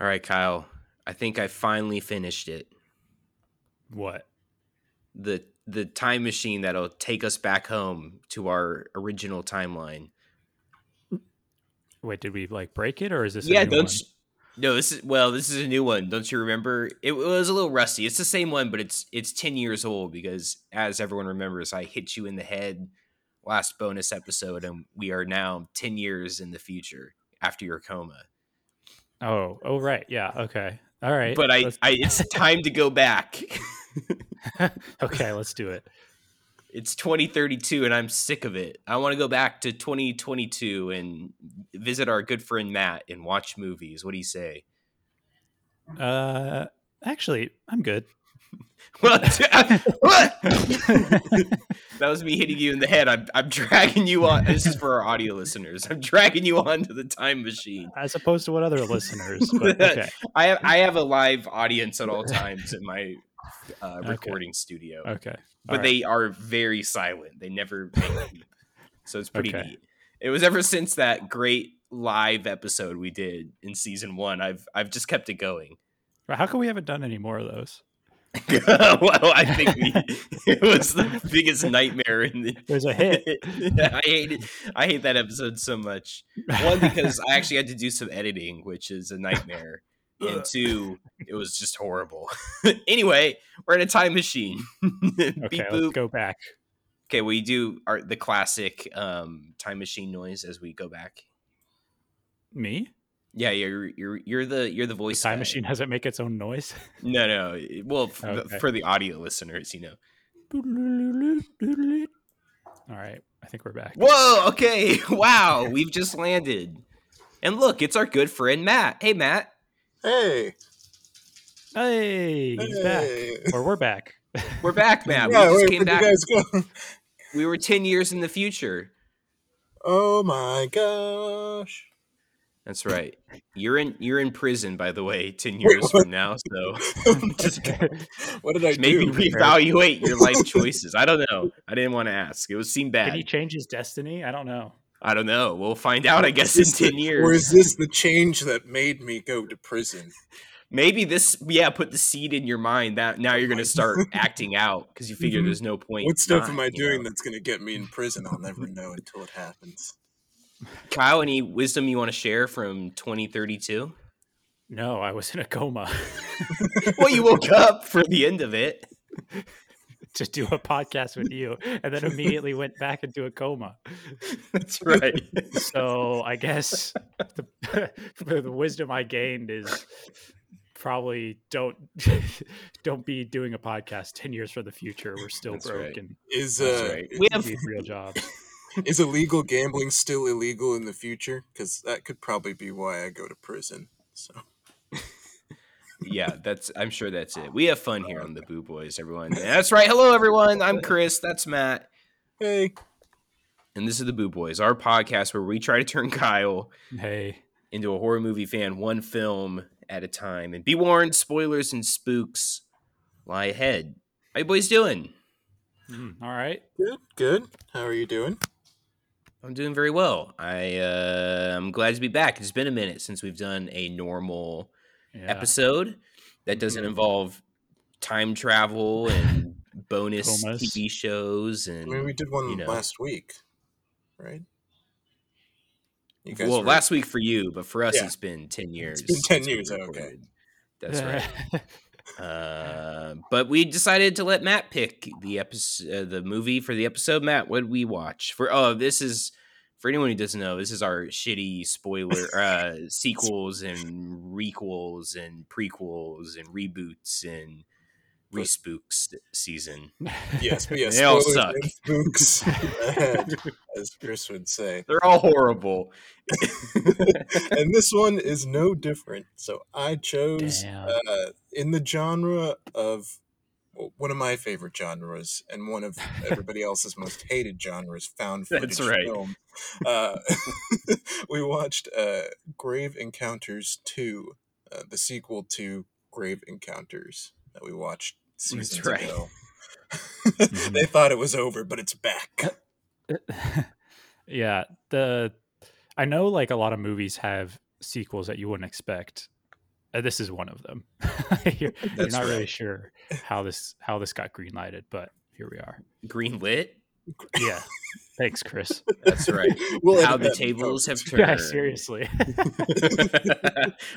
All right, Kyle. I think I finally finished it. What? The the time machine that'll take us back home to our original timeline. Wait, did we like break it or is this? a yeah, new don't you- no, this is well, this is a new one. Don't you remember? It was a little rusty. It's the same one, but it's it's 10 years old because as everyone remembers, I hit you in the head last bonus episode and we are now 10 years in the future after your coma. Oh, oh, right. Yeah. Okay. All right. But I, I it's time to go back. okay, let's do it. it's 2032 and I'm sick of it. I want to go back to 2022 and visit our good friend Matt and watch movies. What do you say? Uh, actually, I'm good. Well, what? that was me hitting you in the head. I'm, I'm dragging you on. This is for our audio listeners. I'm dragging you onto the time machine. As opposed to what other listeners. But okay. I have I have a live audience at all times in my uh, Okay. recording studio, Okay. but All right. they are very silent. They never make a beep. so it's pretty Okay. neat. It was ever since that great live episode we did in season one. I've I've just kept it going. How come we haven't done any more of those? well, I think we, it was the biggest nightmare in the. There's a hit. I hate it. I hate that episode so much. One because I actually had to do some editing, which is a nightmare, and two, it was just horrible. anyway, we're in a time machine. Okay, boop. let's go back. Okay, we do our the classic um, time machine noise as we go back. Me? Yeah, you're you're you're the you're the The voice. time guy. machine doesn't make its own noise. No, no. Eh, well, f- Okay. for the audio listeners, you know. All right, I think we're back. Whoa, okay. Wow, we've just landed. And look, it's our good friend Matt. Hey Matt. Hey, Hey, he's hey. back. Or we're back. We're back, Matt. yeah, we just where, came back. you guys go? We were 10 years in the future. Oh my gosh! That's right. You're in you're in prison, by the way, 10 years what? from now. So just what did I maybe do? reevaluate your life choices. I don't know. I didn't want to ask. It would seem bad. Can he change his destiny? I don't know. I don't know. We'll find out, I guess, in 10 the- Or is this the change that made me go to prison? Maybe this, yeah, put the seed in your mind that now you're going to start acting out because you figure Mhm. there's no point. What stuff not, am I doing know? that's going to get me in prison? I'll never know until it happens. Kyle, any wisdom you want to share from 2032? No, I was in a coma well, you woke up for the end of it. to do a podcast with you, and then immediately went back into a coma. That's right. So I guess the, the wisdom I gained is probably don't don't be doing a podcast 10 years for the future we're still That's broke right. Is uh, right. We have real jobs is illegal gambling still illegal in the future? Because that could probably be why I go to prison. So yeah, that's I'm sure that's it. We have fun here on the Boo Boys, everyone. That's right. Hello everyone. I'm Chris. That's Matt. hey, And this is the Boo Boys, our podcast where we try to turn Kyle hey into a horror movie fan one film at a time. And be warned, spoilers and spooks lie ahead. How you boys doing? Mm, all right good, good. How are you doing? I'm doing very well. I uh, I'm glad to be back. It's been a minute since we've done a normal yeah. episode that doesn't Mhm. involve time travel and bonus Comas. TV shows And I mean, we did one you know. last week, right? You well were- last week for you, but for us Yeah. it's been ten years. been 10 years, okay. recorded. That's right. Uh, but we decided to let Matt pick the episode, uh, the movie for the episode. Matt, what did we watch for? Oh, this is for anyone who doesn't know. This is our shitty spoiler uh, sequels and requels and prequels and reboots and respooks season. yes, but yes, They all suck. spooks as Chris would say. They're all horrible. and this one is no different. So I chose uh, in the genre of well, one of my favorite genres and one of everybody else's most hated genres, found footage That's right. film. Uh, we watched uh, Grave Encounters 2, uh, the sequel to Grave Encounters that we watched seasons right. ago. Mhm. they thought it was over, but it's back. yeah the i know like a lot of movies have sequels that you wouldn't expect Uh, this is one of them. you're, you're That's not really sure how this how this got green lighted, but here we are. Green lit. Yeah. Thanks, Chris. That's right. We'll How the that in tables have turned. Yeah, seriously.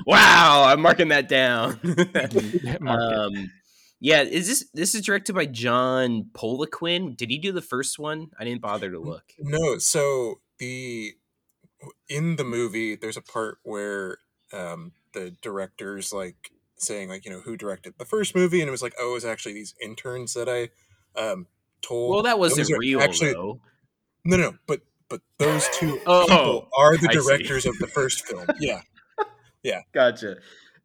wow, I'm marking that down. Mark it. um, yeah, is this this is directed by John Poliquin? Did he do the first one? I didn't bother to look. No, so the in the movie, there's a part where um, the director's like saying like you know who directed the first movie, and it was like oh, it was actually these interns that I um, told. Well, that wasn't real actually though. no, no, but but those two Oh, people are the directors of the first film. Yeah, yeah, Gotcha.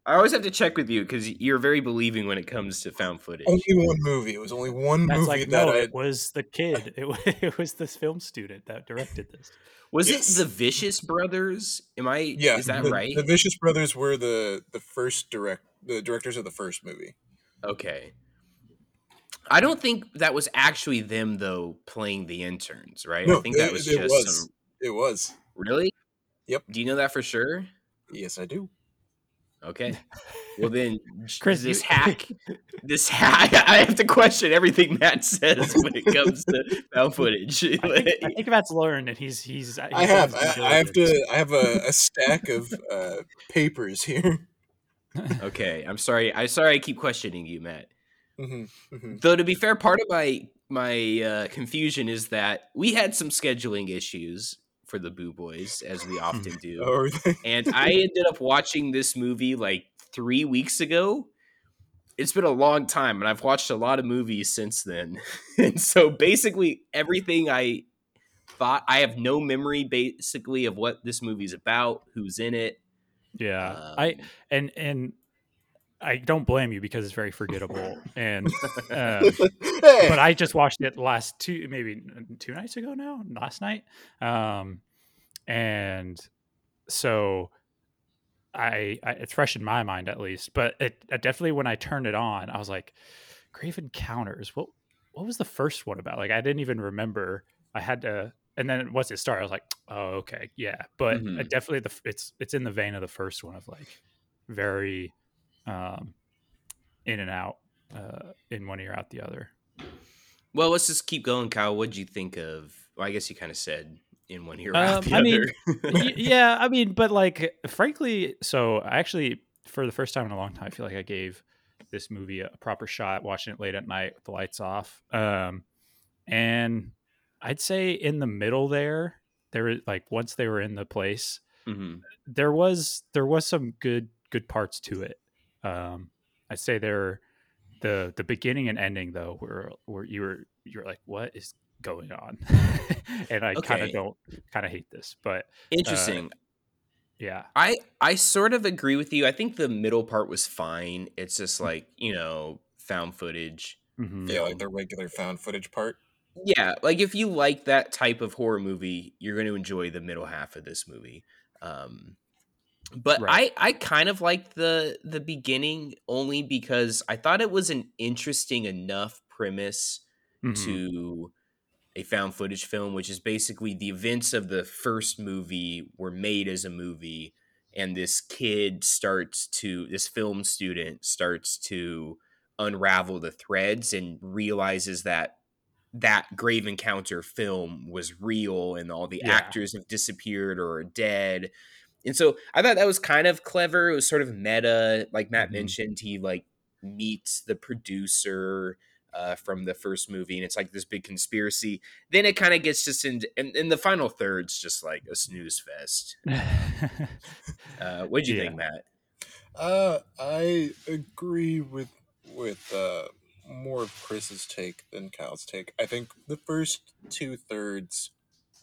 I always have to check with you because you're very believing when it comes to found footage. only one movie. It was only one That's movie like that no, I. it was the kid. It was, it was this film student that directed this. Was Yes. it the Vicious Brothers? Am I? Yeah, Is that the, right? The Vicious Brothers were the the first direct the directors of the first movie. Okay. I don't think that was actually them though playing the interns, right? I No, think that was it just was. some. It was. Really? Yep. Do you know that for sure? Yes, I do. Okay. Well then, Chris, this you- hack, this hack. I have to question everything Matt says when it comes to found footage. I think, I think Matt's learned, and he's he's. he's I have. I, I have to. I have a, a stack of uh, papers here. okay, I'm sorry. I'm sorry. I keep questioning you, Matt. hmm hmm Though to be fair, part of my my uh, confusion is that we had some scheduling issues for the Boo Boys, as we often do. Or and I ended up watching this movie like three weeks ago. It's been a long time, and I've watched a lot of movies since then. and so basically, everything I thought I have no memory basically of what this movie's about, who's in it. Yeah, I Um, and and I don't blame you because it's very forgettable. and um, hey, but I just watched it last two maybe two nights ago now, last night. Um, and so I, I it's fresh in my mind at least. But it, it definitely when I turned it on, I was like, Grave Encounters. What what was the first one about? Like I didn't even remember. I had to. And then once it started, I was like, "Oh, okay, yeah." But Mhm. definitely, the it's it's in the vein of the first one of like very um, in and out, uh, in one ear out the other. well, let's just keep going, Kyle. What'd you think of? Well, I guess you kind of said in one ear out Um, the I mean, other. Y- yeah, I mean, but like, frankly, so I actually, for the first time in a long time, I feel like I gave this movie a proper shot, watching it late at night with the lights off. Um, and I'd say in the middle there, there was like once they were in the place, Mhm. there was there was some good good parts to it. Um, I'd say there the the beginning and ending though were where you were you're like what is going on, and I kind of don't kind of hate this, but Interesting. yeah, I I sort of agree with you. I think the middle part was fine. It's just like you know found footage. Mhm. yeah, like the regular found footage part. Yeah, like if you like that type of horror movie, you're going to enjoy the middle half of this movie. Um, but Right. I I kind of liked the the beginning only because I thought it was an interesting enough premise Mhm. to a found footage film, which is basically the events of the first movie were made as a movie, and this kid starts to this film student starts to unravel the threads and realizes that that grave encounter film was real and all the Yeah. actors have disappeared or are dead and so i thought that was kind of clever it was sort of meta like matt Mhm. mentioned he like meets the producer uh, from the first movie and it's like this big conspiracy then it kind of gets just into and, and the final third's just like a snooze fest uh, what'd you Yeah. think matt Uh, I agree with with uh, more of Chris's take than Kyle's take. I think the first two thirds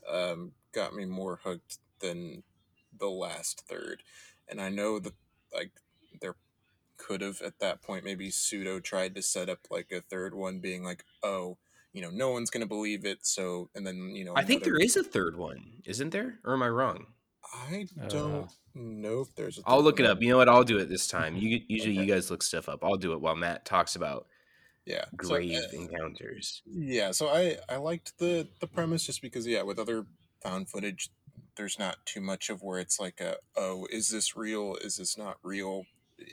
um, got me more hooked than the last third, and I know that like there could have at that point maybe pseudo tried to set up like a third one, being like, oh, you know, no one's gonna believe it, so and then you know, i think another- there is a third one isn't there or am i wrong I Uh, don't know if there's. I'll third look it up. You know what? I'll do it this time. You usually Okay. you guys look stuff up. I'll do it while Matt talks about Yeah, so, grave uh, encounters. Yeah, so I I liked the the premise just because yeah, with other found footage, there's not too much of where it's like a oh, is this real? Is this not real?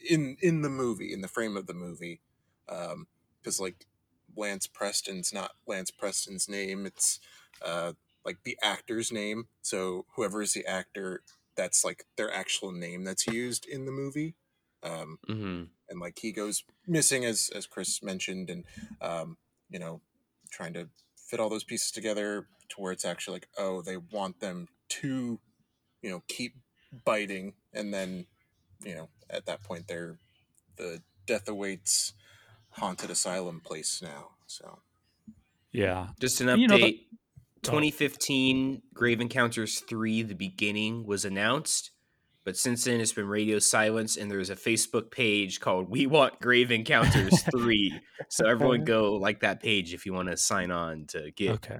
in in the movie, in the frame of the movie, because um, like Lance Preston's not Lance Preston's name; it's uh, like the actor's name. So whoever is the actor, that's like their actual name that's used in the movie. Um, mm-hmm. And like he goes missing, as as Chris mentioned, and um, you know, trying to fit all those pieces together to where it's actually like, oh, they want them to, you know, keep biting, and then, you know, at that point they're the death awaits haunted asylum place now. So, yeah, just an update. You know, the- 2015 Grave Encounters 3 the beginning was announced but since then it's been radio silence and there's a Facebook page called We Want Grave Encounters 3 so everyone go like that page if you want to sign on to get okay.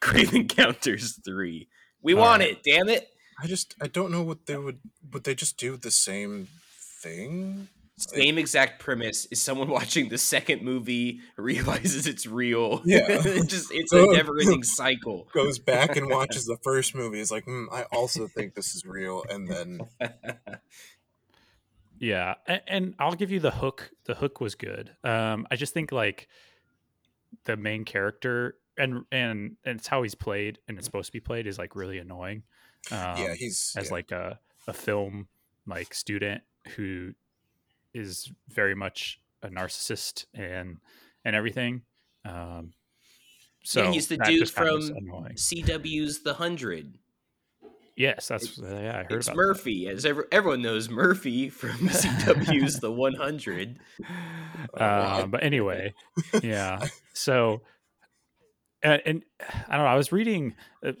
Grave Encounters 3 we All want right. it damn it I just I don't know what they would would they just do the same thing same exact premise is someone watching the second movie realizes it's real. Yeah, it just it's a never-ending cycle. Goes back and watches the first movie. Is like, mm, I also think this is real, and then yeah, and, and, I'll give you the hook. The hook was good. Um, I just think like the main character and and and it's how he's played and it's supposed to be played is like really annoying. Um, yeah, he's as yeah. like a a film like student who is very much a narcissist and and everything. Um, so yeah, he's the dude from CW's The Hundred. Yes, that's yeah. I heard it's Murphy, that. as ever, everyone knows Murphy from CW's The One Hundred. Uh, but anyway, yeah. So, and, and, I don't know. I was reading. Uh,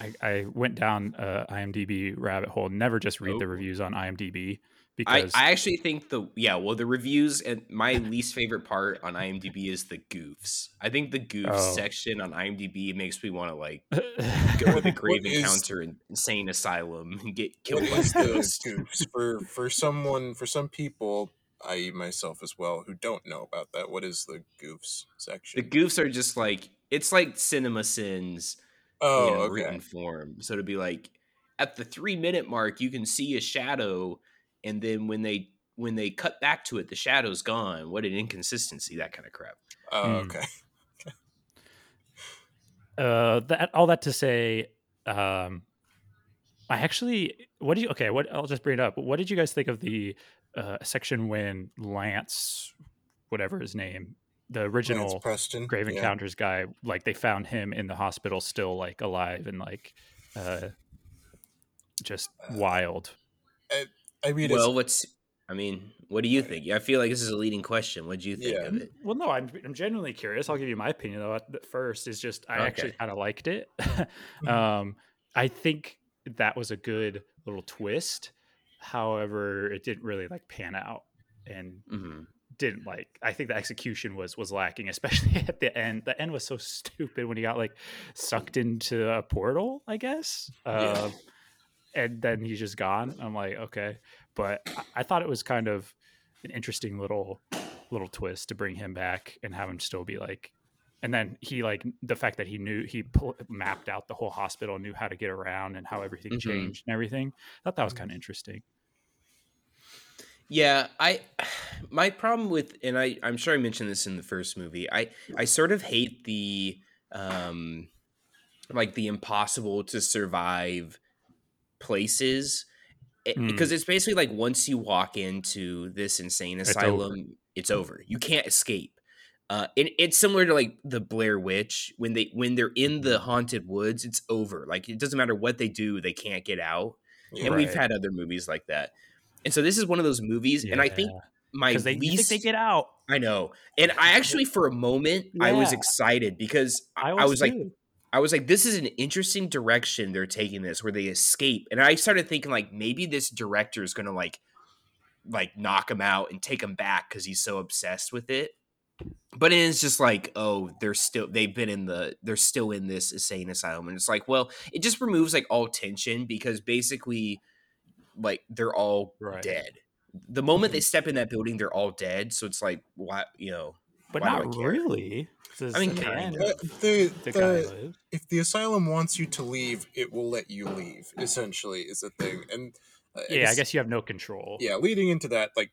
I, I, went down uh, IMDb rabbit hole. Never just read oh. the reviews on IMDb because I, I actually think the yeah well the reviews and my least favorite part on IMDb is the goofs. I think the goofs oh. section on IMDb makes me want to like go to the grave encounter and insane asylum and get killed by those goofs for for someone for some people i.e. myself as well, who don't know about that. What is the goofs section? The goofs are just like it's like Cinema Sins, oh, you know, okay. written form. So to be like at the three minute mark, you can see a shadow and then when they when they cut back to it, the shadow's gone. What an inconsistency! That kind of crap. Oh, mm. okay. uh, that all that to say, um, I actually, what do you? Okay, what I'll just bring it up. What did you guys think of the uh, a section when Lance, whatever his name, the original Preston, Grave Encounters guy, like they found him in the hospital, still like alive and like, uh, just uh, wild. I mean, well, what's I mean, what do you think? I feel like this is a leading question. What do you think yeah. of it? Well, no, I'm I'm genuinely curious. I'll give you my opinion though. At first, is just I okay. actually kind of liked it. Mm-hmm. um, I think that was a good little twist. However, it didn't really like pan out, and mm-hmm. didn't like. I think the execution was was lacking, especially at the end. The end was so stupid when he got like sucked into a portal. I guess. Yeah. Uh, and then he's just gone. I'm like, okay, but I, I thought it was kind of an interesting little little twist to bring him back and have him still be like and then he like the fact that he knew he pull, mapped out the whole hospital knew how to get around and how everything mm-hmm. changed and everything i thought that was kind of interesting yeah i my problem with and i i'm sure i mentioned this in the first movie i i sort of hate the um like the impossible to survive places mm. because it's basically like once you walk into this insane asylum it's over, it's over. you can't escape uh, and it's similar to like the Blair Witch when they when they're in the haunted woods, it's over. Like it doesn't matter what they do, they can't get out. And right. we've had other movies like that. And so this is one of those movies, yeah. and I think my they, least they get out. I know, and I actually for a moment yeah. I was excited because I was, I was like, I was like, this is an interesting direction they're taking this, where they escape. And I started thinking like maybe this director is gonna like like knock him out and take him back because he's so obsessed with it. But it's just like, oh, they're still they've been in the they're still in this insane asylum. And it's like, well, it just removes like all tension because basically like they're all right. dead. The moment they step in that building, they're all dead. So it's like, why you know, but not really. I mean, kind of. The, the, if the asylum wants you to leave, it will let you leave. Essentially, is the thing. And uh, yeah, guess, I guess you have no control. Yeah, leading into that, like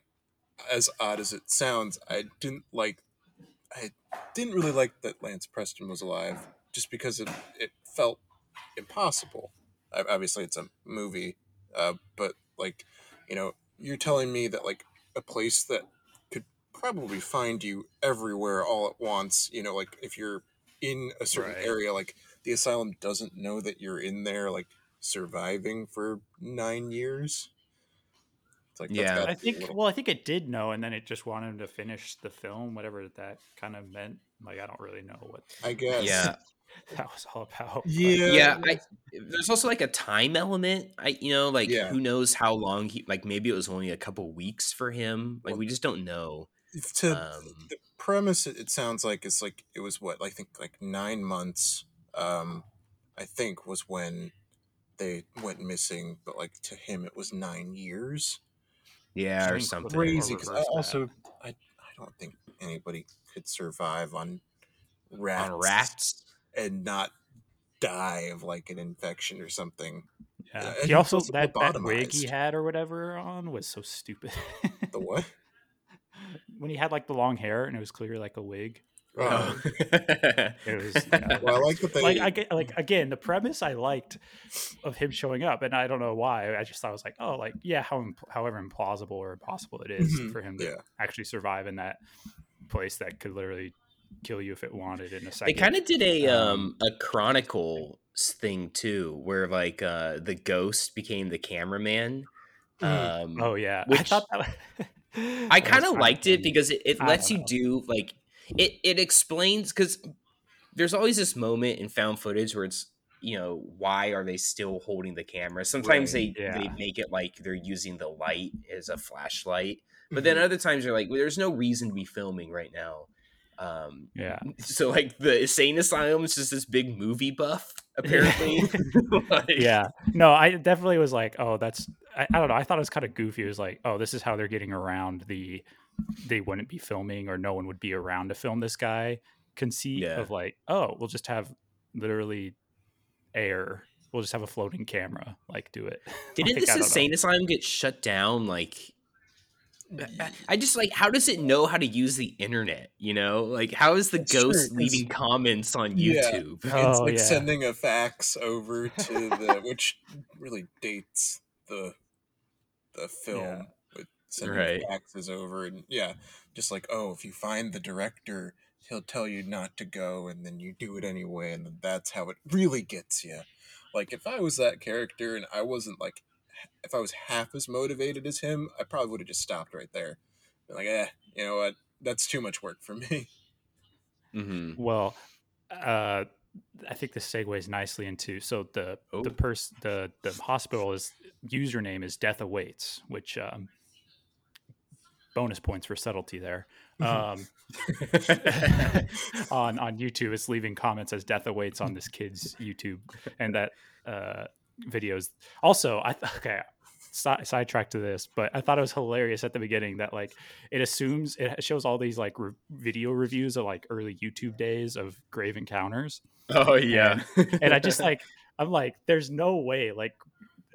as odd as it sounds, I didn't like. I didn't really like that Lance Preston was alive, just because it it felt impossible. Obviously, it's a movie, uh, but like, you know, you're telling me that like a place that could probably find you everywhere all at once. You know, like if you're in a certain Right. area, like the asylum doesn't know that you're in there, like surviving for nine years. It's like Yeah. gotta I think little- well, I think it did know, and then it just wanted him to finish the film, whatever that kind of meant. Like I don't really know what I guess. Yeah. that was all about. but- Yeah. yeah I, there's also like a time element i you know like Yeah. who knows how long he like maybe it was only a couple weeks for him like Well, we just don't know to Um, the premise it, it sounds like it's like it was what I think like nine months um I think was when they went missing but like to him it was nine years yeah or Something something crazy or because I also I, I don't think anybody could survive on rats, on rats and not die of like an infection or something Yeah. Yeah, and he he also that, that wig he had or whatever on was so stupid. the what when he had like the long hair and it was clearly like a wig. Uh, Oh. It was yeah. well I like that they like I like again the premise I liked of him showing up, and I don't know why. I just thought it was like, oh, like yeah, how imp- however implausible or impossible it is Mhm, for him to yeah. actually survive in that place that could literally kill you if it wanted in a second. they kind of did a Um, um a chronicle thing too where like uh the ghost became the cameraman Mm. um oh yeah, I thought that. Was... I kind of liked it because it, it lets you know. do like it it explains because there's always this moment in found footage where it's you know why are they still holding the camera sometimes Right, they yeah. they make it like they're using the light as a flashlight but Mm-hmm. then other times they're like well, there's no reason to be filming right now um yeah. so like the insane asylum is just this big movie buff apparently Like- yeah no i definitely was like oh that's I, I don't know i thought it was kind of goofy it was like oh this is how they're getting around the they wouldn't be filming or no one would be around to film this guy conceit Yeah. of like oh we'll just have literally air we'll just have a floating camera like do it didn't Like, this I don't know. insane asylum get shut down like I- I just like how does it know how to use the internet? You know, like how is the ghost true, ghost 'cause- leaving comments on Yeah. YouTube? It's Oh, like yeah. sending a fax over to the which really dates the the film Yeah. with sending Right. faxes over and yeah, just like oh, if you find the director, he'll tell you not to go, and then you do it anyway, and then that's how it really gets you. Like if I was that character and I wasn't like, if I was half as motivated as him, I probably would have just stopped right there. Been like, eh, you know what? That's too much work for me. hmm well uh i think this segues nicely into so the Oh. the person the the hospital is username is death awaits which um bonus points for subtlety there. Um on on youtube it's leaving comments as death awaits on this kid's youtube and that uh videos. Also i okay si- sidetrack to this but i thought it was hilarious at the beginning that like it assumes it shows all these like re- video reviews of like early youtube days of grave encounters. Oh yeah, and I just like I'm like, there's no way like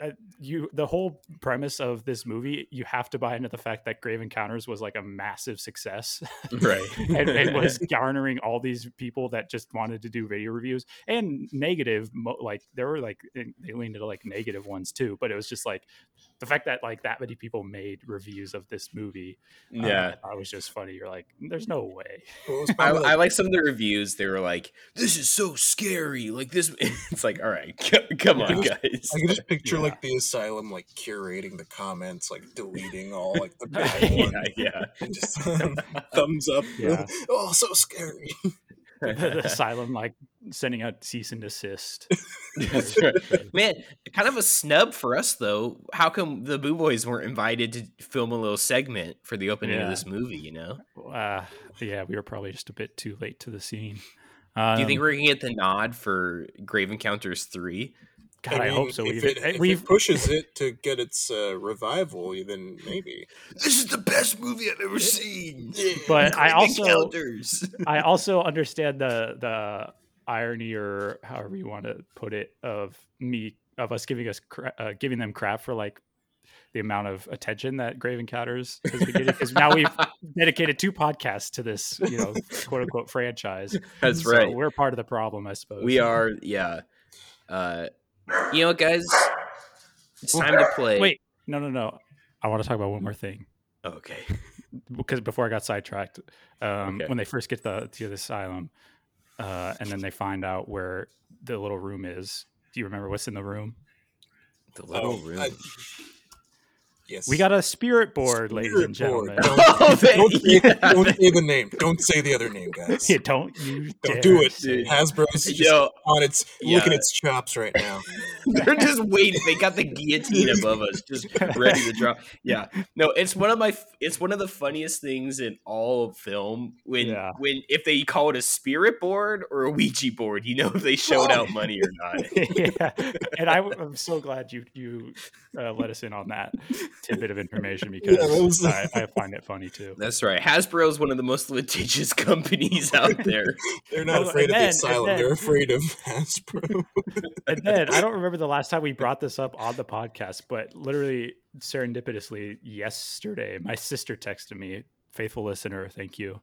Uh, you the whole premise of this movie you have to buy into the fact that Grave Encounters was like a massive success. Right, and it was garnering all these people that just wanted to do video reviews. And negative mo- like there were like they leaned into like negative ones too. But it was just like the fact that like that many people made reviews of this movie uh, yeah. I was just funny you're like there's no way Well, I, like, I like some of the reviews. They were like, "This is so scary." Like this, it's like, all right, c- come on, Yeah. guys. I can just picture Yeah. like the asylum like curating the comments, like deleting all like the bad yeah, ones, yeah. and just thumbs up. Yeah. oh, so scary. the asylum like sending out cease and desist That's right. Man, kind of a snub for us though. How come the Boo Boys weren't invited to film a little segment for the opening Yeah. of this movie? You know, uh, yeah, we were probably just a bit too late to the scene. Um, do you think we're gonna get the nod for Grave Encounters three? God, I, mean, hope so. If it, if we've it pushes it to get its uh, revival, then maybe. This is the best movie I've ever seen. But I also- I also understand the the irony or however you want to put it of me of us giving us cra- uh, giving them crap for like the amount of attention that Grave Encounters has been getting because now we've dedicated two podcasts to this, you know, quote unquote franchise. That's So right. We're part of the problem, I suppose. We are, yeah. Uh, you know what, guys? It's time to play. Wait, no, no, no. I want to talk about one more thing Okay. because before I got sidetracked, um, Okay. when they first get the, to the asylum, uh, and then they find out where the little room is. Do you remember what's in the room? The little Oh, room. I- yes. We got a spirit board, ladies and Spirit board. gentlemen. Oh, they- Don't say, yeah, don't say the name. Don't say the other name, guys. Yeah, don't you Don't dare do it. say Hasbro's just Yo, on its looking yeah. its chops right now. they're just waiting. They got the guillotine above us, just ready to drop. Yeah, no, it's one of my. It's one of the funniest things in all of film when Yeah. when if they call it a spirit board or a Ouija board, you know if they showed out money or not. yeah, and I, am so glad you you uh, let us in on that tidbit of information because that was- I, I find it funny too. That's right. Hasbro is one of the most litigious companies out there. They're not Well, afraid and of then- the and asylum. then- They're afraid of Hasbro. And then I don't remember the last time we brought this up on the podcast, but literally serendipitously yesterday, my sister texted me, faithful listener, thank you.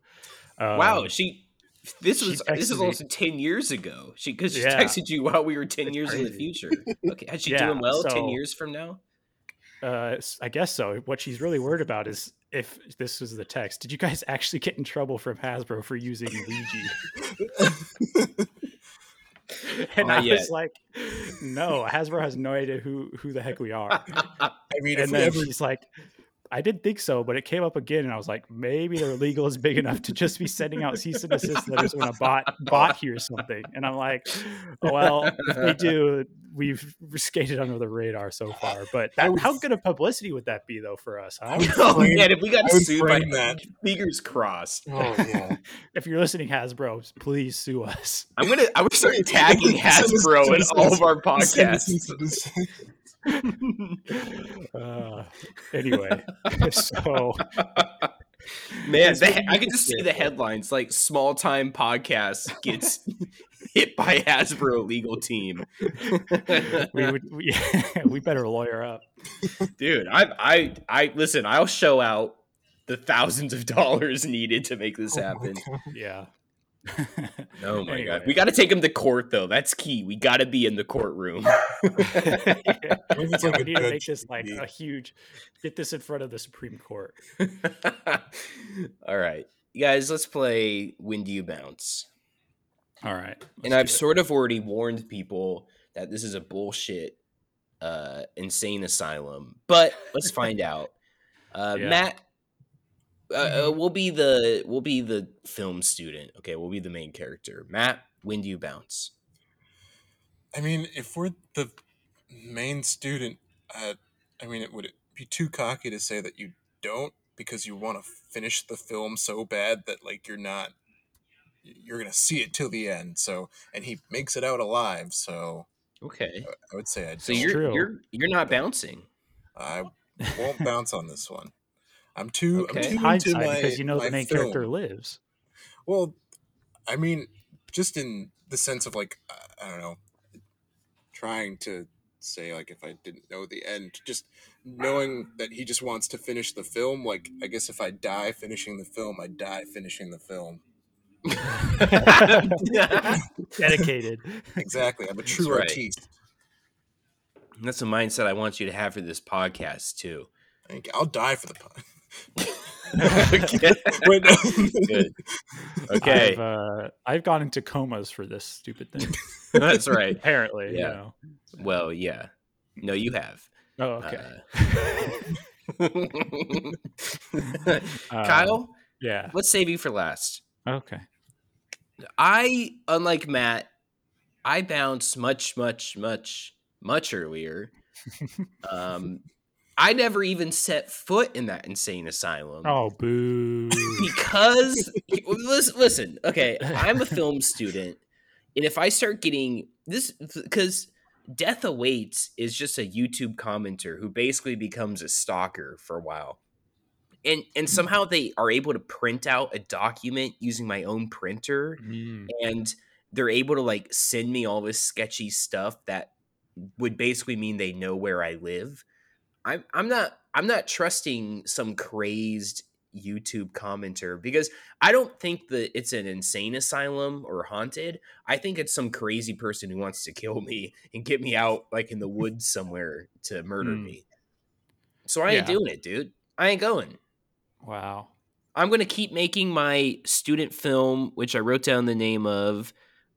Um, wow, she. This was this is me. also ten years ago. She because she Yeah. texted you while we were ten years in the future. Okay, is she Yeah, doing well ten years from now? Uh, I guess so. What she's really worried about is if this was the text. Did you guys actually get in trouble from Hasbro for using Ouija? And Not I yet. was like, no, Hasbro has no idea who who the heck we are. I mean, and then ever she's like, I didn't think so, but it came up again, and I was like, maybe their legal is big enough to just be sending out cease and desist letters when a bot bot hears something. And I'm like, well, if they do, we've skated under the radar so far. But that, would- how good of publicity would that be, though, for us? Huh? would Oh frame- man, if we got sued by frame that. fingers crossed. Oh yeah. If you're listening, Hasbro, please sue us. I'm gonna I'm gonna start tagging Hasbro in all of our podcasts. Uh, anyway, so Man, the, I can just see the headlines like small time podcast gets hit by Hasbro legal team. we would we, we better lawyer up. Dude, I I I listen, I'll show out the thousands of dollars needed to make this Oh happen. Yeah. Oh my Anyway. god. We gotta take him to court though. That's key. We gotta be in the courtroom. What if Yeah, like we a need to make this like a huge get this in front of the Supreme Court. All right. You guys, let's play When Do You Bounce? All right. and I've it. sort of already warned people that this is a bullshit, uh, insane asylum. But let's find out. Uh, Yeah. Matt, uh, uh, we'll be the we'll be the film student. Okay, we'll be the main character. Matt, when do you bounce? I mean, if we're the main student, uh, I mean, it would it be too cocky to say that you don't because you want to finish the film so bad that like you're not you're gonna see it till the end. So, and he makes it out alive. So, Okay, I would say I so don't. you're true. you're you're not bouncing. I won't bounce on this one. I'm too. Okay. I'm too into my, because you know the main film. character lives. Well, I mean, just in the sense of like, I- I don't know, trying to say like if I didn't know the end, just knowing that he just wants to finish the film. Like, I guess if I die finishing the film, I die finishing the film. Dedicated. Exactly. I'm a true right. artiste. That's a mindset I want you to have for this podcast too. Thank you. I'll die for the pun. Okay. Good. Okay, I've, uh, I've gone into comas for this stupid thing. that's right. Apparently, Yeah. you know. Well, yeah. No, you have. Oh, okay. Uh, Kyle, Yeah. let's save you for last. Okay. I, unlike Matt, I bounce much, much, much, much earlier. Um, I never even set foot in that insane asylum Oh, boo. because listen, listen, okay, I'm a film student, and if I start getting this, because Death Awaits is just a YouTube commenter who basically becomes a stalker for a while. And and somehow they are able to print out a document using my own printer Mm. and they're able to like send me all this sketchy stuff that would basically mean they know where I live. I'm I'm not I'm not trusting some crazed YouTube commenter because I don't think that it's an insane asylum or haunted. I think it's some crazy person who wants to kill me and get me out like in the woods somewhere to murder Mm. me. So I ain't Yeah. doing it, dude. I ain't going. Wow. I'm going to keep making my student film, which I wrote down the name of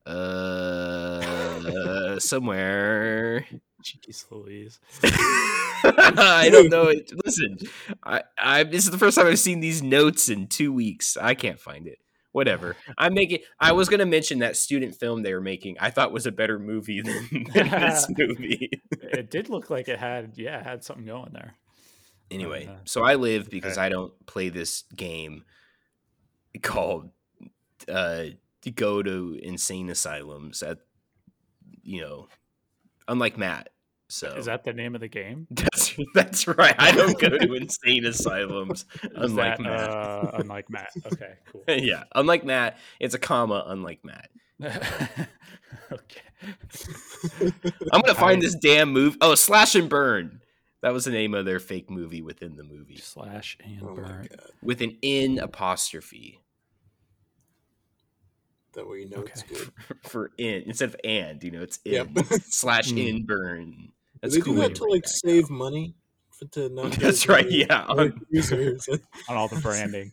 uh somewhere. Jeez Louise. I don't know. It. Listen, I, I this is the first time I've seen these notes in two weeks. I can't find it. Whatever. I'm making. I was going to mention that student film they were making. I thought was a better movie than, than this movie. it did look like it had, yeah, it had something going there. Anyway, Uh, so I live because okay. I don't play this game called uh go to insane asylums at you know unlike Matt. So Is that the name of the game? that's that's right. I don't go to insane asylums Is unlike that, Matt. Uh, unlike Matt. Okay, cool. yeah, unlike Matt, it's a comma unlike Matt. okay. I'm gonna find I- this damn movie. Oh, Slash and Burn. That was the name of their fake movie within the movie Slash and Oh burn. with an in apostrophe That way you know it's good. for in instead of and. You know, it's in Yep. slash Hmm. in burn. That's they cool. do that to like that save money for to not. That's right, any yeah, on- On all the branding.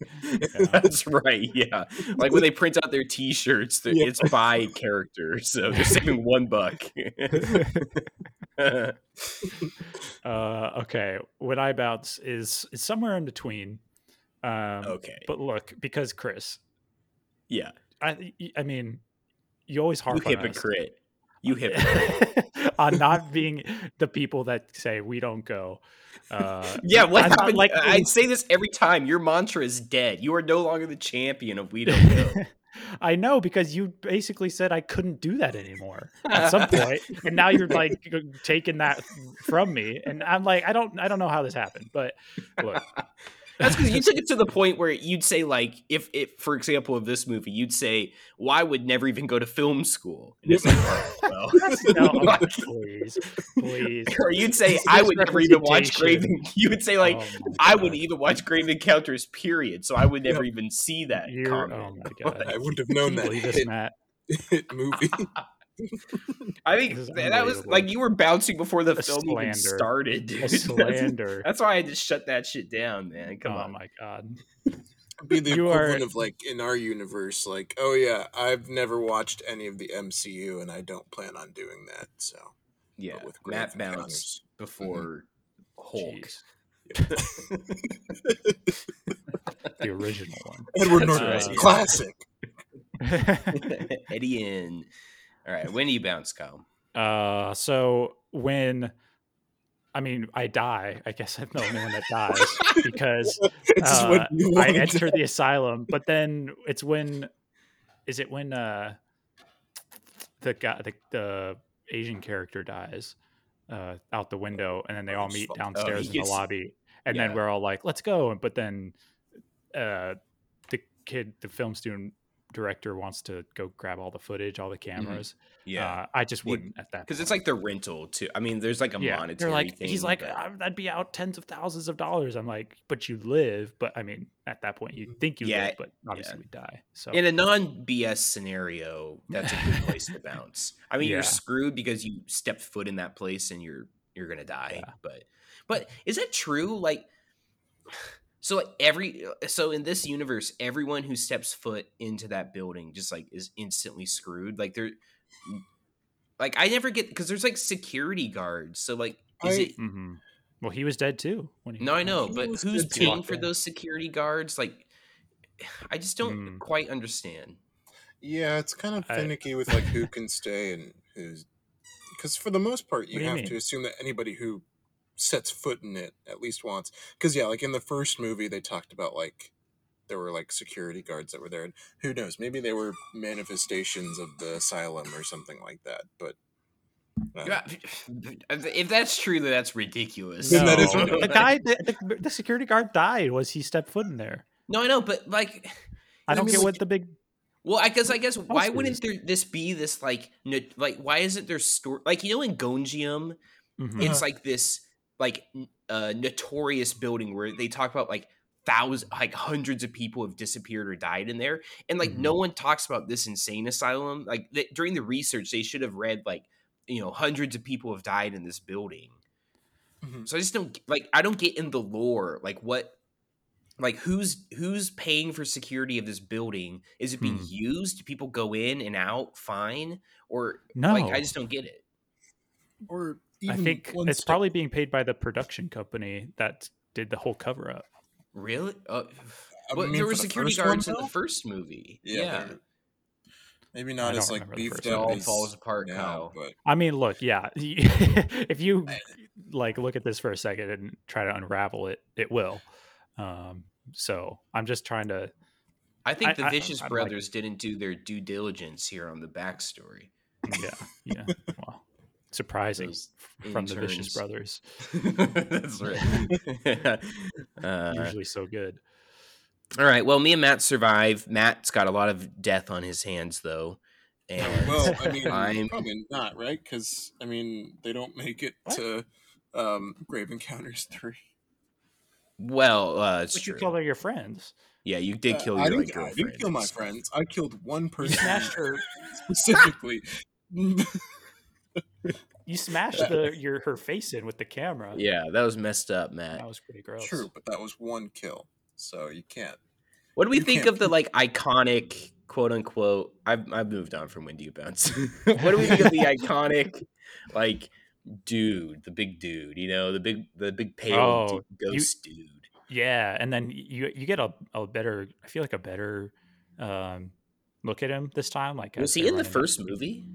That's right. Yeah, like when they print out their T-shirts, Yeah. it's by character, so they're saving one buck. uh, okay. What I bounce is, is somewhere in between. Um, okay. But look, because Chris, Yeah. I, I mean, you always You harp on us hypocrite. You hypocrite. on not being the people that say we don't go. Uh, Yeah, what not happened? like- I say this every time. Your mantra is dead. You are no longer the champion of We Don't Go. I know because you basically said I couldn't do that anymore at some point, and now you're like taking that from me, and I'm like, I don't, I don't know how this happened, but look, That's because you took it to the point where you'd say, like, if, if, for example, of this movie, you'd say, "Well, would never even go to film school." And it's like, well, no, I'm- please, please. or you'd say, "I would never even watch Grave." You would say, like, Oh I wouldn't even watch Grave Encounters. Period. So I would never even see that You're, comment. oh my god! I wouldn't have known that believe this, Matt? hit movie. I think that that was like you were bouncing before the A film even started. Dude. That's, slander. that's why I just shut that shit down, man. Come oh on. my god! be the You are- equivalent of like in our universe, like, oh yeah, I've never watched any of the MCU and I don't plan on doing that. So Yeah, with Matt Grave bounced before mm-hmm. Hulk. Jeez, the original one. Edward Norton right, was a classic. Eddie in. All right, when do you bounce, Kyle? Uh, so when, I mean, I die. I guess I'm the only one that dies because uh, I enter the asylum. But then it's when, is it when uh, the guy, the, the Asian character dies uh, out the window, and then they all meet oh, downstairs he in the lobby, and yeah. then we're all like, "Let's go!" But then uh, the kid, the film student director, wants to go grab all the footage, all the cameras. Uh, I just wouldn't at that because it's like the rental too. I mean, there's like a yeah, monetary they're like thing. he's like but- "Ah, that'd be out tens of thousands of dollars. I'm like, but you live. But I mean, at that point, you think you Yeah, live, but obviously yeah. we die. So in a non BS scenario, that's a good place to bounce. I mean, Yeah. you're screwed because you stepped foot in that place and you're you're gonna die. Yeah. But but is that true? Like, so like every so in this universe, everyone who steps foot into that building just like is instantly screwed. Like they're like I never get because there's like security guards. So like, is I- it? Mhm. well, he was dead too. When he No, I know, He but who's paying for those security guards? Like, I just don't Mm. quite understand. Yeah, it's kind of I- finicky with like who can stay and who's because for the most part you What you have mean? to assume that anybody who sets foot in it at least once. Because yeah, like in the first movie they talked about like there were like security guards that were there, and who knows, maybe they were manifestations of the asylum or something like that. But uh, If that's true, then that's ridiculous. Then that is ridiculous. the guy, the, the, the security guard died. Was he stepped foot in there? No, I know, but like, I I don't mean, get like- what the big. well, I guess, I guess, why wouldn't there this be this like, no, like, why isn't there story? Like, you know, in Gonjiam, Mhm. it's like this, like, n- a notorious building where they talk about like thousands, like hundreds of people have disappeared or died in there, and like no one talks about this insane asylum. Like th- during the research, they should have read like you know hundreds of people have died in this building. Mhm. So I just don't like I don't get in the lore like what like who's who's paying for security of this building? Is it being Hmm. used? Do people go in and out fine? Or No, like I just don't get it. Or I think one it's step- probably being paid by the production company that did the whole cover up. Really? Uh, well, there were the security guards in the first movie. Yeah, Yeah. maybe not I as like beefed first It up. all as falls apart now, now. but I mean, look, yeah, if you like look at this for a second and try to unravel it, it will. Um, so I'm just trying to. I think I- the I- Vicious I like brothers didn't do their due diligence here on the backstory. Yeah, yeah. Well, surprising Those from the Vicious. Brothers. That's right. uh, Usually so good. all right. Well, me and Matt survive. Matt's got a lot of death on his hands, though. And well, I mean, I'm- probably not, right? Because I mean, they don't make it What? to um, Grave Encounters three. well, uh, it's But you killed all your friends. Yeah, you did Uh, kill I your didn't, like, I didn't kill my friends. I killed one person smashed her. specifically. You smashed the your her face in with the camera. Yeah, that was messed up, Matt. that was pretty gross. True, but that was one kill, so you can't. What do we think can't of the like iconic quote unquote? I've I've moved on from When Do You Bounce. what do we think of the iconic like dude, the big dude? You know, the big the big pale Oh, du- ghost dude. Yeah, and then you you get a, a better. I feel like a better um, look at him this time. Like Was he in the running first movie?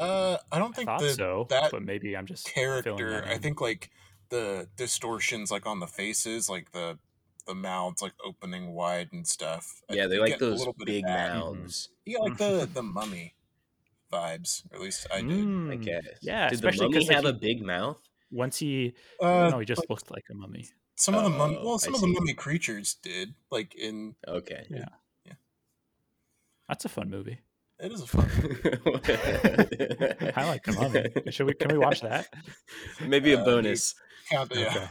Uh, I don't think thought the, so, that but maybe I'm just character. that I think like the distortions, like on the faces, like the the mouths, like opening wide and stuff. I- Yeah, they like those little bit of big that. mouths. You get like the the mummy vibes, or at least I did. I Mm, guess. yeah, Did the especially mummy 'cause, like, have a big mouth? once he Uh, no, he just like, looked like a mummy. some of the mummy. Oh, Well, I some of the mummy creatures did. Like in Okay. Yeah. Yeah. That's a fun movie. It is a fun. I like the mummy. Should we? Can we watch that? Maybe a Uh, bonus. Yeah. Okay.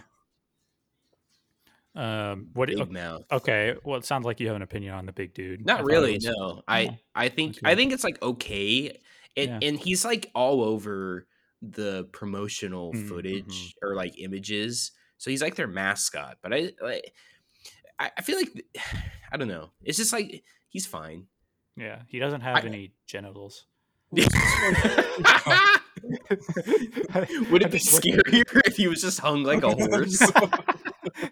Um. What? Big o- mouth. Okay. Well, it sounds like you have an opinion on the big dude. Not really. was- No, I Oh, I think okay. I think it's like okay, and Yeah. and he's like all over the promotional Mm, footage or like images. So he's like their mascot. But I like I, I feel like I don't know. It's just like he's fine. Yeah. He doesn't have I- any genitals. Would it be scarier if he was just hung like a horse?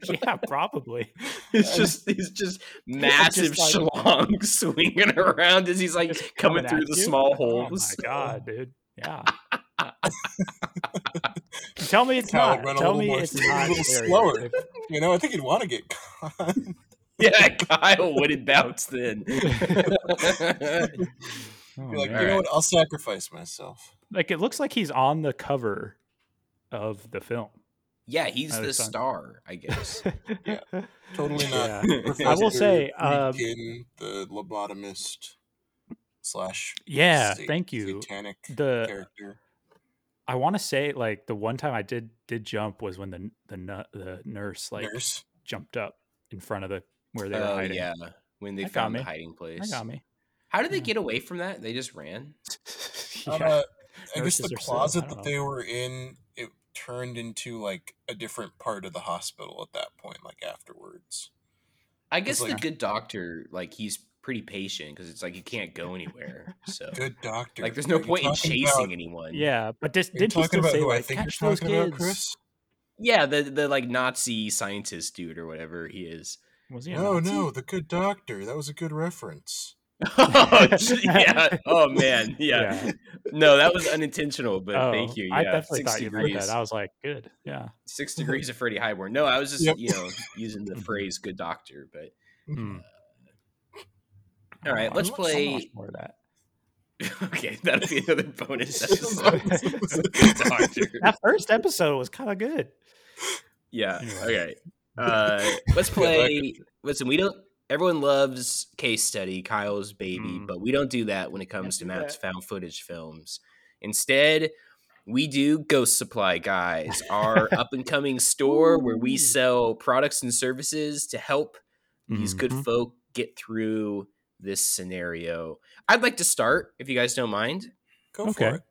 yeah, probably. It's just he's just massive like- schlong swinging around as he's like Just coming through the you? small Oh holes. my god, dude. Yeah. Tell me it's Kyle not. run Tell me more- it's a not little scary. slower. You know, I think he'd want to get caught. Yeah, Kyle wouldn't bounce then. oh, You're like, man. you know what? I'll sacrifice myself. like it looks like he's on the cover of the film. yeah, he's the fun. star, I guess. Yeah, totally not. Yeah. I will say, um, Friedkin, the lobotomist slash Yeah, sa- thank you. satanic The character. I want to say like the one time I did did jump was when the the the nurse like Nurse. jumped up in front of the where they were Oh hiding. yeah, when they That found the me. hiding that place. got me. How did they get away from that? They just ran. yeah. Uh, I guess the are so- I closet that know. they were in, it turned into like a different part of the hospital at that point, like afterwards. I guess the good doctor, like he's pretty patient because it's like you can't go anywhere. So Good doctor. like, there's no Are point in chasing about- anyone. yeah, but dis- are you did he talking still about say who I like think you're catch those kids? about, Chris? yeah. The the like Nazi scientist dude or whatever he is. Was he a No, Nazi? no, the good doctor. That was a good reference. oh yeah. Oh man. Yeah. Yeah. No, that was unintentional. But Oh, thank you. Yeah. I definitely six thought you degrees. meant that. I was like, good. Yeah. Six degrees of Freddie Highmore. No, I was just Yep. you know using the phrase "good doctor." But Hmm. All right, I let's want so play- much more of that. okay, that'll be another bonus episode. That first episode was kind of good. Yeah. Anyway. Okay. Uh, let's play. Listen, we don't. Everyone loves case study, Kyle's baby, Mm. but we don't do that when it comes to Matt's that. found footage films. Instead, we do Ghost Supply Guys, our up and coming store where we sell products and services to help these good Mhm. folk get through this scenario. I'd like to start, if you guys don't mind, Go Okay. for it.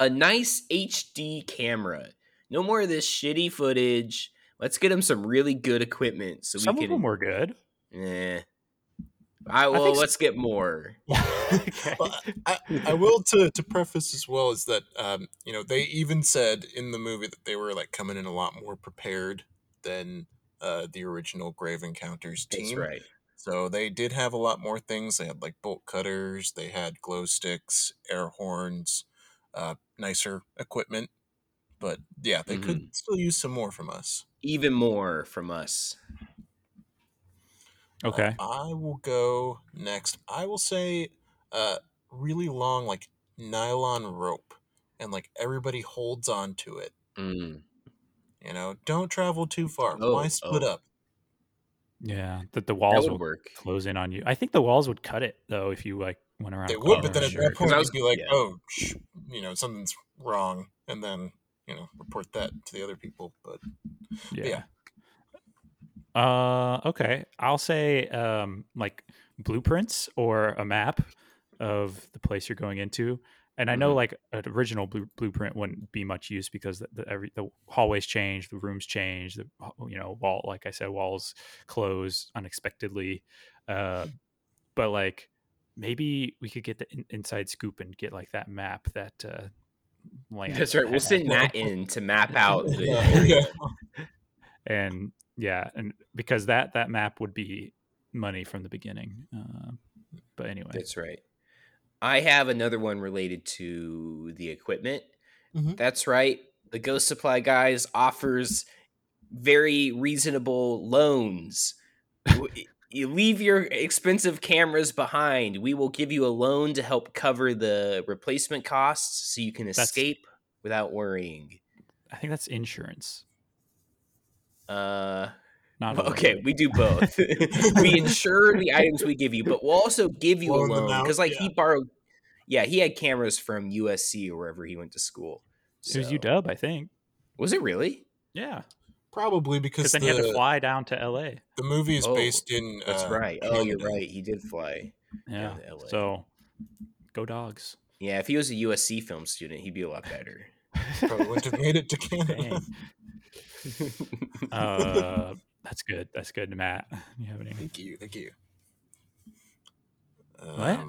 a nice HD camera. No more of this shitty footage. Let's get them some really good equipment so Some we of can. them were good. Yeah. I well, think s- let's get more. okay. Well, I, I will to, to preface as well is that um, you know they even said in the movie that they were like coming in a lot more prepared than uh, the original Grave Encounters team. That's right. So they did have a lot more things. They had like bolt cutters, they had glow sticks, air horns, uh, nicer equipment. But yeah, they could still use some more from us. Even more from us. Uh, Okay. I will go next. I will say uh really long like nylon rope and like everybody holds on to it. Mm. You know, don't travel too far. Oh, Why split oh. up? Yeah. That the That walls would will work. close in on you. I think the walls would cut it though if you like went around. They would, but then at sure. that 'Cause point I you'd be like, yeah. "Oh, sh- you know, something's wrong," and then you know, report that to the other people. But Yeah. yeah. Uh, okay. I'll say um, like blueprints or a map of the place you're going into. And I know Mhm. like an original blue, blueprint wouldn't be much use because the, the every the hallways change, the rooms change, the you know wall like I said walls close unexpectedly. Uh, but like maybe we could get the in, inside scoop and get like that map that uh, Lance That's right. We'll had. send Matt in to map out the Yeah, area. yeah. and yeah and because that that map would be money from the beginning uh, but anyway That's right. I have another one related to the equipment. Mhm. That's right. The Ghost Supply Guys offers very reasonable loans. W- you leave your expensive cameras behind. We will give you a loan to help cover the replacement costs so you can That's- escape without worrying. i think that's insurance Uh not Well, okay, loan. we do both. we insure the items we give you, but we'll also give you Loan a loan because, like, yeah. he borrowed. Yeah, he had cameras from USC or wherever he went to school. it was So- uw i think Was it really? yeah Probably because because then the, he had to fly down to la the movie is Oh, based in. That's uh, right. Oh, you're right. He did fly. yeah to LA. so go dogs Yeah, if he was a USC film student, he'd be a lot better. Probably wouldn't have made it to Canada. Uh that's good that's good matt you have any Thank you, thank you. What?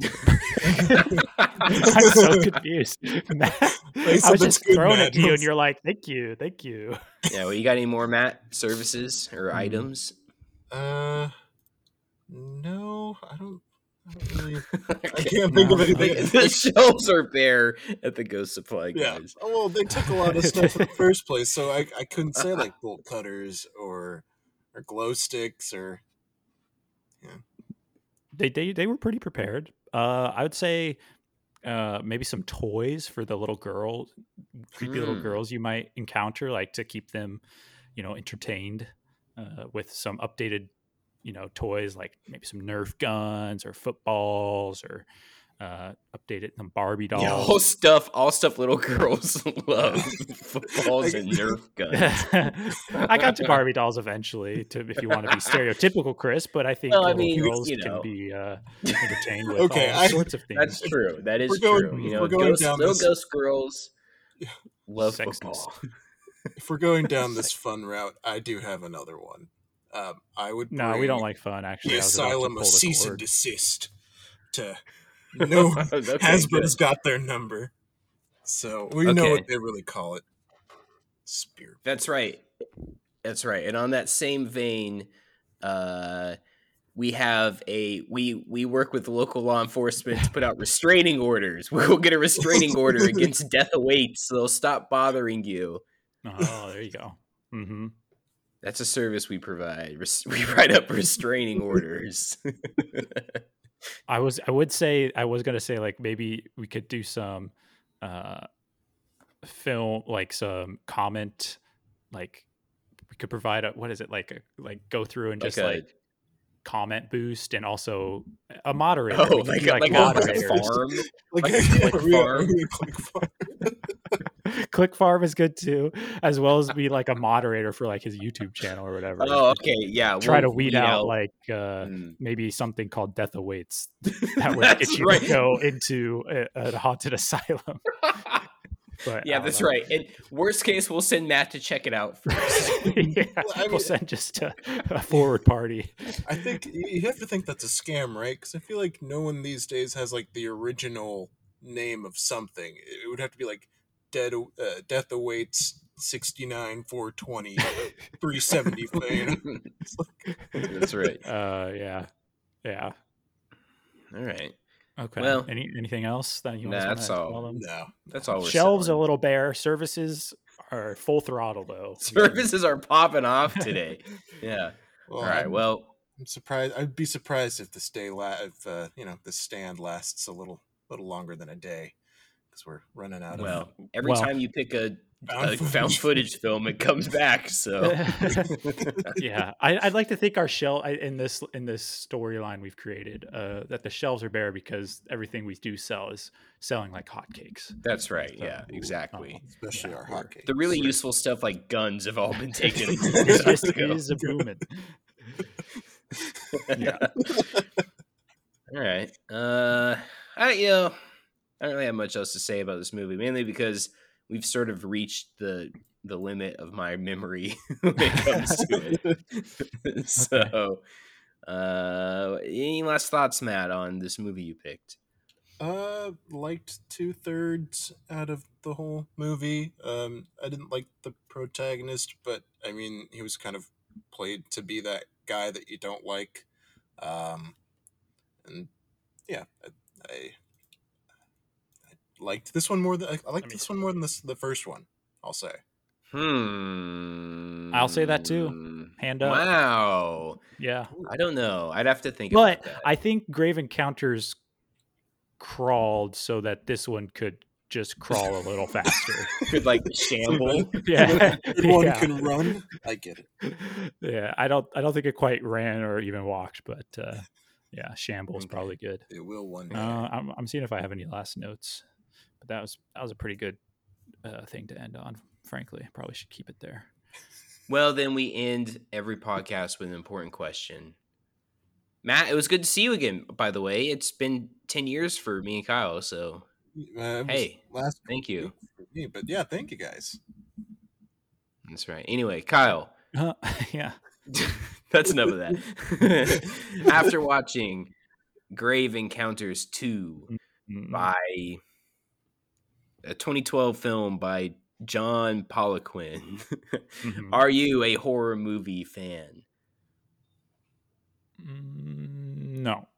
I'm so confused Matt, i was just good, throwing it to you and you're like thank you thank you yeah, well, you got any more Matt services or Hmm. items? Uh, no, I don't. I don't really. I can't think of No. anything. The, the shelves are bare at the Ghost Supply guys. Oh, well, they took a lot of stuff in the first place, so I, I couldn't say like bolt cutters or or glow sticks or yeah. they they they were pretty prepared. Uh, I would say uh, maybe some toys for the little girl, creepy little Hmm. girls you might encounter, like to keep them, you know, entertained uh, with some updated, you know, toys like maybe some Nerf guns or footballs or uh, updated some Barbie dolls. Yeah, all stuff, all stuff little girls love. Footballs and Nerf guns. I got to Barbie dolls eventually, to if you want to be stereotypical, Chris. But I think Well, I little mean, girls you can be uh, entertained with Okay, all I- sorts of things. That's true. That is we're going- true. You if know, we're going ghost, down little this- ghost girls love Sexist. football. if we're going down this fun route, I do have another one. Um, I would. No, we don't like fun. Actually, the I was asylum of cease and desist. To no, Okay, Hasbro's good. got their number, so we know what they really call it. Spear. That's right. That's right. And on that same vein, uh, we have a we we work with local law enforcement to put out restraining orders. We'll get a restraining order against death awaits. So they'll stop bothering you. Oh, there you go. Mm-hmm. That's a service we provide. Res- We write up restraining orders. I was. I would say. I was gonna say like maybe we could do some uh, film, like some comment, like we could provide a what is it like a, like go through and just a like comment boost and also a moderator. Oh, We can like, a- like, like a moderators. farm. Like, Like a farm. we click farm. Is good too, as well as be like a moderator for like his YouTube channel or whatever. Oh, okay, yeah. Try we'll to weed out, like uh, Mm. maybe something called Death Awaits that would get you right. to go into a, a haunted asylum. But yeah, that's know. right. And worst case, we'll send Matt to check it out first. yeah, Well, I we'll send just a, a forward party. I think you have to think that's a scam, right? Because I feel like no one these days has like the original name of something. It would have to be like Dead uh, Death Awaits 69 420 370. you that's right. Uh, yeah, yeah. All right. Okay. Well, Any anything else that you nah, want to that's all. No. That's all we're Shelves a little bare. Services are full throttle though. Services are popping off today. Yeah. Well, All right. I'm, Well, I'm surprised. I'd be surprised if the stay la- if uh, you know the stand lasts a little little longer than a day because we're running out of. well. Every Well- time you pick a, Found a found footage film, it comes back. So yeah, I, I'd like to think our shelf I- in this in this storyline we've created uh, that the shelves are bare because everything we do sell is selling like hotcakes. that's right. So, Yeah. Exactly. especially Yeah, our hotcakes. The really useful stuff like guns have all been taken. It just ago. is a booming. Yeah. All right. Uh, I you know, I don't really have much else to say about this movie, mainly because we've sort of reached the the limit of my memory when it comes to it. so, uh, any last thoughts, Matt, on this movie you picked? Uh, liked two thirds out of the whole movie. Um, I didn't like the protagonist, but I mean, he was kind of played to be that guy that you don't like. Um, and yeah, I, I, I liked this one more than I, I liked this one more than this the first one. I'll say. Hmm. I'll say that too. Hand up. Wow. Yeah, I don't know. I'd have to think but about that. I think Grave Encounters crawled so that this one could just crawl a little faster. could like shamble. yeah, Good one yeah. can run. I get it. yeah. I don't. I don't think it quite ran or even walked, but uh, yeah, shamble is Okay. probably good. It will one day. Uh, I'm, I'm seeing if I have any last notes, but that was that was a pretty good uh, thing to end on. Frankly, probably should keep it there. Well, then we end every podcast with an important question. Matt, it was good to see you again, by the way. It's been 10 years for me and Kyle, so Uh, hey, last thank you. for me, but yeah, thank you guys. That's right. Anyway, Kyle, Uh, yeah. that's enough of that. After watching Grave Encounters 2 Mm, by a 2012 film by John Poliquin, mhm. are you a horror movie fan? Mm, no.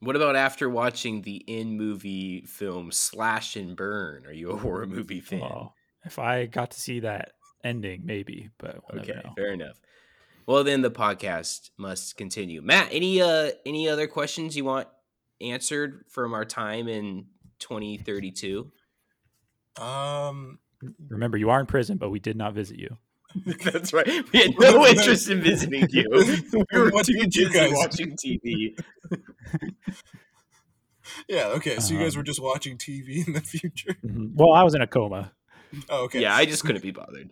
What about after watching the in movie film Slash and Burn? Are you a horror movie fan? Well, if I got to see that ending, maybe, but we'll okay, fair enough. Well, then the podcast must continue. Matt, any uh any other questions you want answered from our time in 2032? Um, Remember, you are in prison, but we did not visit you. That's right. We had no interest in visiting you. We were What too you busy guys- watching TV. yeah, okay. So you guys Um, were just watching TV in the future. Mhm. Well, I was in a coma. Oh, okay. Yeah, I just couldn't be bothered.